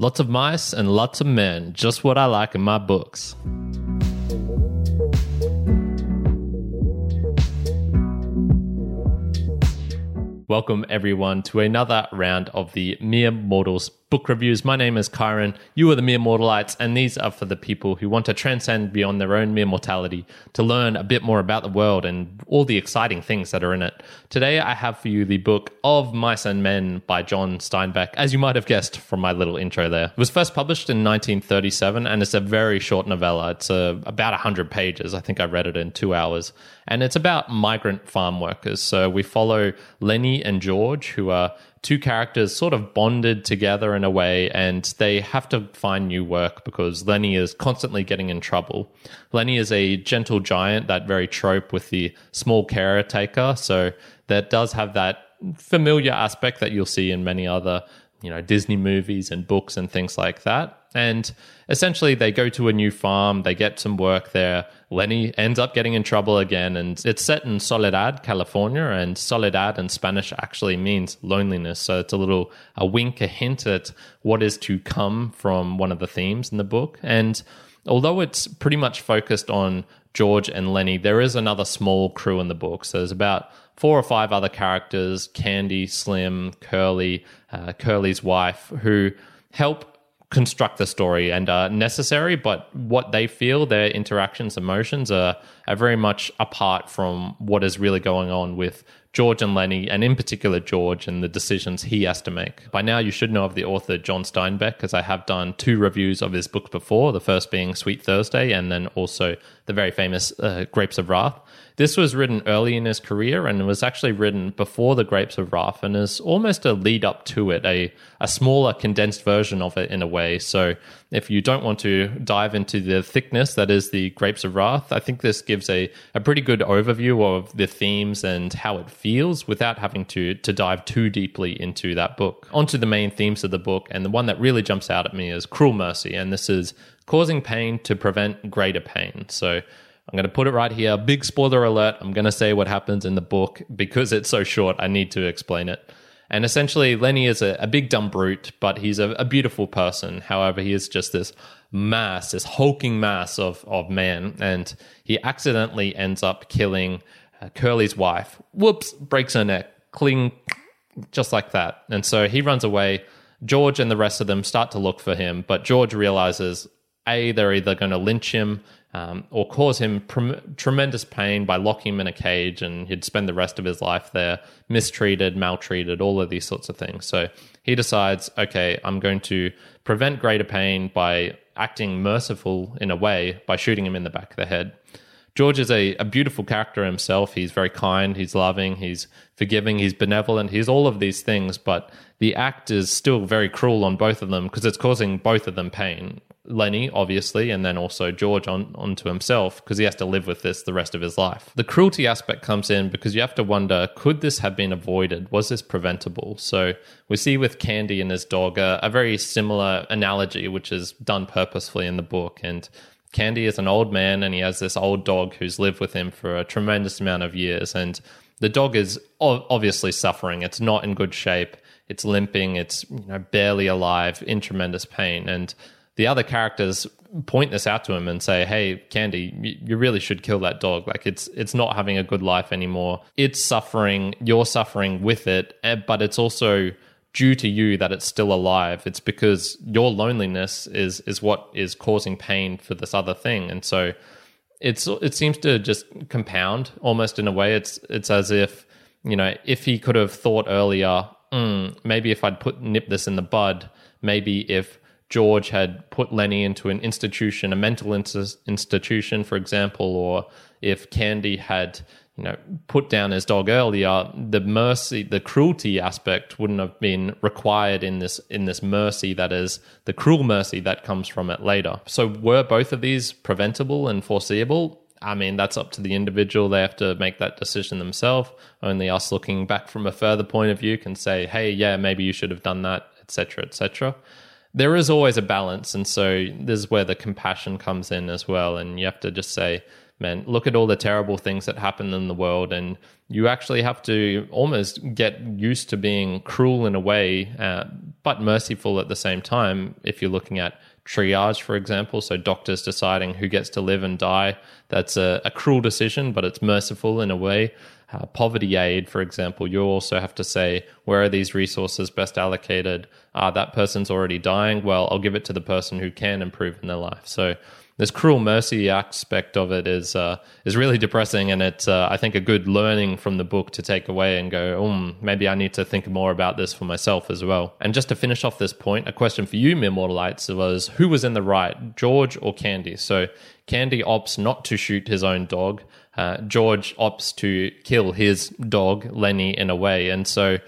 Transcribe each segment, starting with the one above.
Lots of mice and lots of men, just what I like in my books. Welcome, everyone, to another round of the Mere Mortals book reviews. My name is Kyrin. You are the Mere Mortalites, and these are for the people who want to transcend beyond their own mere mortality to learn a bit more about the world and all the exciting things that are in it. Today, I have for you the book Of Mice and Men by John Steinbeck, as you might have guessed from my little intro there. It was first published in 1937, and it's a very short novella. It's uh, about 100 pages. I think I read it in two hours and it's about migrant farm workers. So we follow Lennie and George, who are two characters sort of bonded together in a way, and they have to find new work because Lennie is constantly getting in trouble. Lennie is a gentle giant, that very trope with the small caretaker. So that does have that familiar aspect that you'll see in many other you know Disney movies and books and things like that. And essentially, they go to a new farm, they get some work there. Lennie ends up getting in trouble again, and it's set in Soledad, California. And Soledad in Spanish actually means loneliness. So it's a little a wink, a hint at what is to come from one of the themes in the book. And although it's pretty much focused on George and Lennie, there is another small crew in the book. So there's about four or five other characters Candy, Slim, Curly, uh, Curly's wife, who help construct the story and are necessary, but what they feel, their interactions, emotions are, are very much apart from what is really going on with George and Lennie, and in particular George and the decisions he has to make. By now, you should know of the author John Steinbeck, because I have done two reviews of his books before, the first being Sweet Thursday, and then also the very famous uh, Grapes of Wrath. This was written early in his career and was actually written before The Grapes of Wrath and is almost a lead up to it, a, a smaller, condensed version of it in a way. So if you don't want to dive into the thickness that is The Grapes of Wrath, I think this gives a, a pretty good overview of the themes and how it feels without having to, to dive too deeply into that book. Onto the main themes of the book, and the one that really jumps out at me is cruel mercy, and this is causing pain to prevent greater pain. So I'm going to put it right here. Big spoiler alert. I'm going to say what happens in the book because it's so short. I need to explain it. And essentially, Lennie is a, a big dumb brute, but he's a, a, beautiful person. However, he is just this mass, this hulking mass of, of man. And he accidentally ends up killing uh, Curly's wife. Whoops, breaks her neck. Cling, just like that. And so he runs away. George and the rest of them start to look for him, but George realizes A, they're either going to lynch him um, or cause him tremendous pain by locking him in a cage and he'd spend the rest of his life there, mistreated, maltreated, all of these sorts of things. So he decides, okay, I'm going to prevent greater pain by acting merciful in a way by shooting him in the back of the head. George is a, a beautiful character himself. He's very kind, he's loving, he's forgiving, he's benevolent, he's all of these things, but the act is still very cruel on both of them because it's causing both of them pain. Lennie, obviously, and then also George on onto himself because he has to live with this the rest of his life. The cruelty aspect comes in because you have to wonder could this have been avoided? Was this preventable? So we see with Candy and his dog a, a very similar analogy, which is done purposefully in the book. And Candy is an old man and he has this old dog who's lived with him for a tremendous amount of years. And the dog is obviously suffering. It's not in good shape. It's limping. It's you know barely alive, in tremendous pain. And the other characters point this out to him and say, "Hey, Candy, you really should kill that dog. Like it's it's not having a good life anymore. It's suffering. You're suffering with it, eh, but it's also due to you that it's still alive. It's because your loneliness is is what is causing pain for this other thing, and so." It's it seems to just compound almost in a way. It's it's as if you know if he could have thought earlier, mm, maybe if I'd put nip this in the bud, maybe if George had put Lennie into an institution, a mental institution, for example, or if Candy had, you know, put down his dog earlier, the mercy, the cruelty aspect wouldn't have been required in this in this mercy that is the cruel mercy that comes from it later. So were both of these preventable and foreseeable? I mean, that's up to the individual. They have to make that decision themselves. Only us looking back from a further point of view can say, hey, yeah, maybe you should have done that, etc., etc there is always a balance. And so this is where the compassion comes in as well. And you have to just say, man, look at all the terrible things that happen in the world, and you actually have to almost get used to being cruel in a way, uh, but merciful at the same time. If you're looking at triage, for example, so doctors deciding who gets to live and die, that's a, a cruel decision, but it's merciful in a way. Uh, poverty aid, for example, you also have to say, where are these resources best allocated? Uh, that person's already dying. Well, I'll give it to the person who can improve in their life. So this cruel mercy aspect of it is uh, is really depressing, and it's uh, I think a good learning from the book to take away and go, um, maybe I need to think more about this for myself as well. And just to finish off this point, a question for you, Mere Mortalites, was who was in the right, George or Candy? So Candy opts not to shoot his own dog. Uh, George opts to kill his dog Lennie in a way, and so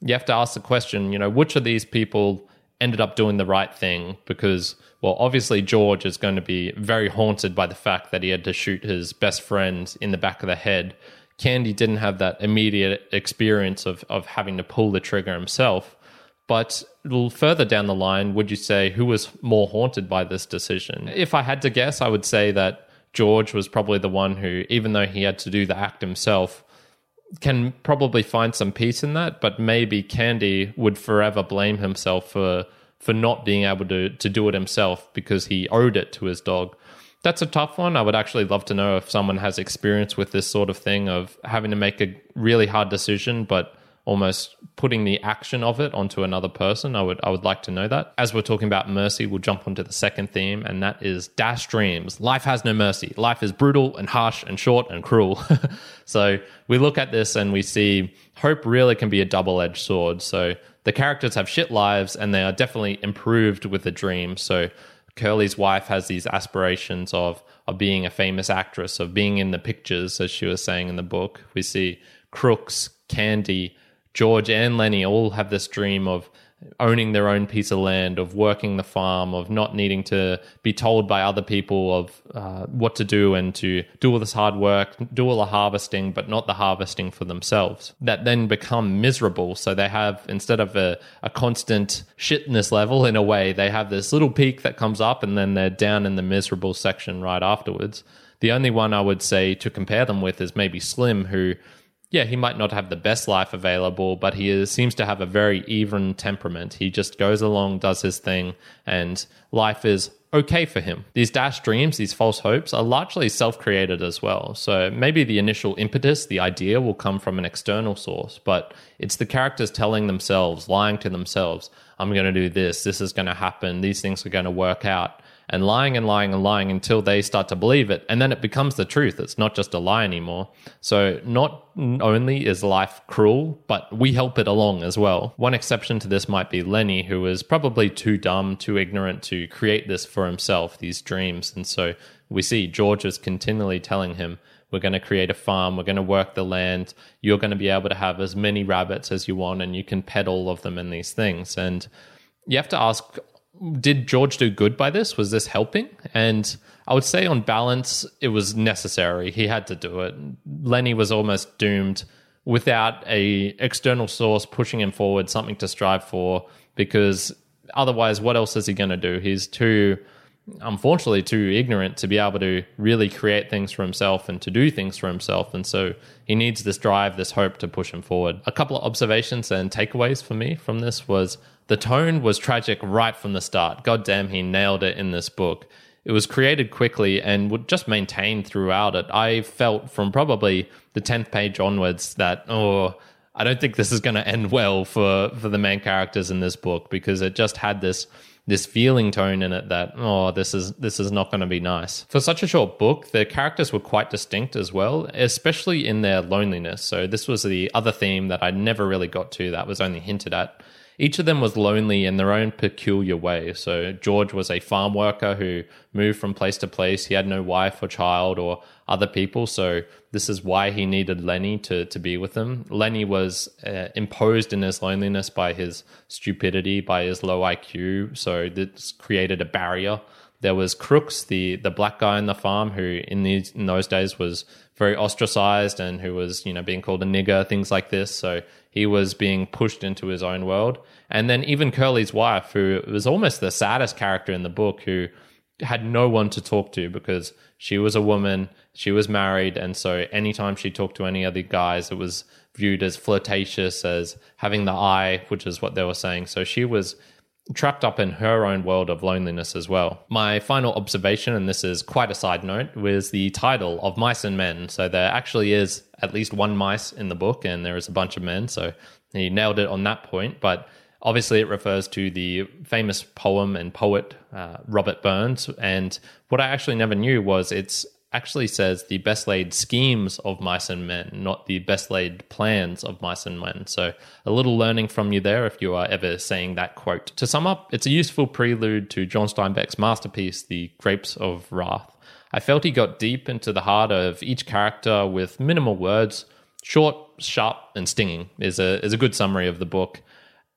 you have to ask the question, you know, which of these people ended up doing the right thing because well, obviously George is going to be very haunted by the fact that he had to shoot his best friend in the back of the head. Candy didn't have that immediate experience of of having to pull the trigger himself. But a little further down the line, would you say who was more haunted by this decision? If I had to guess, I would say that George was probably the one who, even though he had to do the act himself, can probably find some peace in that. But maybe Candy would forever blame himself for for not being able to to do it himself because he owed it to his dog. That's a tough one. I would actually love to know if someone has experience with this sort of thing of having to make a really hard decision, but almost putting the action of it onto another person. I would I would like to know that. As we're talking about mercy, we'll jump onto the second theme, and that is dash dreams. Life has no mercy. Life is brutal and harsh and short and cruel. so we look at this and we see hope really can be a double edged sword. So the characters have shit lives and they are definitely improved with the dream. So Curly's wife has these aspirations of of being a famous actress, of being in the pictures, as she was saying in the book. We see Crooks, Candy, George, and Lennie all have this dream of owning their own piece of land, of working the farm, of not needing to be told by other people of uh, what to do and to do all this hard work, do all the harvesting, but not the harvesting for themselves. That then become miserable. So they have, instead of a, a constant shitness level in a way, they have this little peak that comes up and then they're down in the miserable section right afterwards. The only one I would say to compare them with is maybe Slim, who yeah, he might not have the best life available, but he is, seems to have a very even temperament. He just goes along, does his thing, and life is okay for him. These dashed dreams, these false hopes, are largely self created as well. So maybe the initial impetus, the idea, will come from an external source, but it's the characters telling themselves, lying to themselves, I'm going to do this, this is going to happen, these things are going to work out and lying and lying and lying until they start to believe it. And then it becomes the truth. It's not just a lie anymore. So, not only is life cruel, but we help it along as well. One exception to this might be Lennie, who is probably too dumb, too ignorant to create this for himself, these dreams. And so we see George is continually telling him, we're going to create a farm. We're going to work the land. You're going to be able to have as many rabbits as you want, and you can pet all of them in these things. And you have to ask did George do good by this? Was this helping? And I would say, on balance, it was necessary. He had to do it. Lennie was almost doomed without a external source pushing him forward, something to strive for. Because otherwise, what else is he going to do? He's too, unfortunately, too ignorant to be able to really create things for himself and to do things for himself. And so he needs this drive, this hope to push him forward. A couple of observations and takeaways for me from this was the tone was tragic right from the start. God damn, he nailed it in this book. It was created quickly and would just maintain throughout it. I felt from probably the 10th page onwards that, oh, I don't think this is going to end well for, for the main characters in this book because it just had this this feeling tone in it that oh this is this is not going to be nice. For such a short book, the characters were quite distinct as well, especially in their loneliness. So this was the other theme that I never really got to that was only hinted at each of them was lonely in their own peculiar way. So George was a farm worker who moved from place to place. He had no wife or child or other people, so this is why he needed Lennie to to be with him. Lennie was uh, imposed in his loneliness by his stupidity, by his low IQ, so this created a barrier. There was Crooks, the the black guy in the farm, who in these in those days was very ostracized and who was you know being called a nigger, things like this. So he was being pushed into his own world. And then even Curly's wife, who was almost the saddest character in the book, who had no one to talk to because she was a woman, she was married, and so anytime she talked to any other guys, it was viewed as flirtatious, as having the eye, which is what they were saying. So she was trapped up in her own world of loneliness as well. My final observation, and this is quite a side note, was the title of Mice and Men. So there actually is at least one mice in the book, and there is a bunch of men. So he nailed it on that point. But obviously, it refers to the famous poem and poet uh, Robert Burns. And what I actually never knew was it's actually says the best laid schemes of mice and men, not the best laid plans of mice and men. So, a little learning from you there if you are ever saying that quote. To sum up, it's a useful prelude to John Steinbeck's masterpiece, The Grapes of Wrath. I felt he got deep into the heart of each character with minimal words. Short, sharp, and stinging is a, is a good summary of the book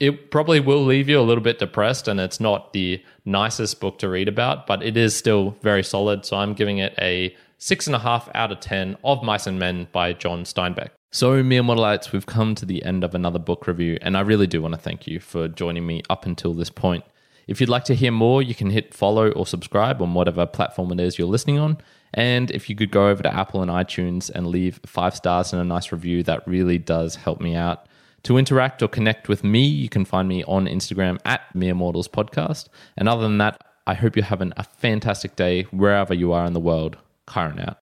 it probably will leave you a little bit depressed and it's not the nicest book to read about, but it is still very solid. So I'm giving it a six and a half out of 10 of Mice and Men by John Steinbeck. So, Mere Mortalites, we've come to the end of another book review, and I really do want to thank you for joining me up until this point. If you'd like to hear more, you can hit follow or subscribe on whatever platform it is you're listening on. And if you could go over to Apple and iTunes and leave five stars and a nice review, that really does help me out. To interact or connect with me, you can find me on Instagram at Mere Mortals Podcast. And other than that, I hope you're having a fantastic day wherever you are in the world. Kyrin out.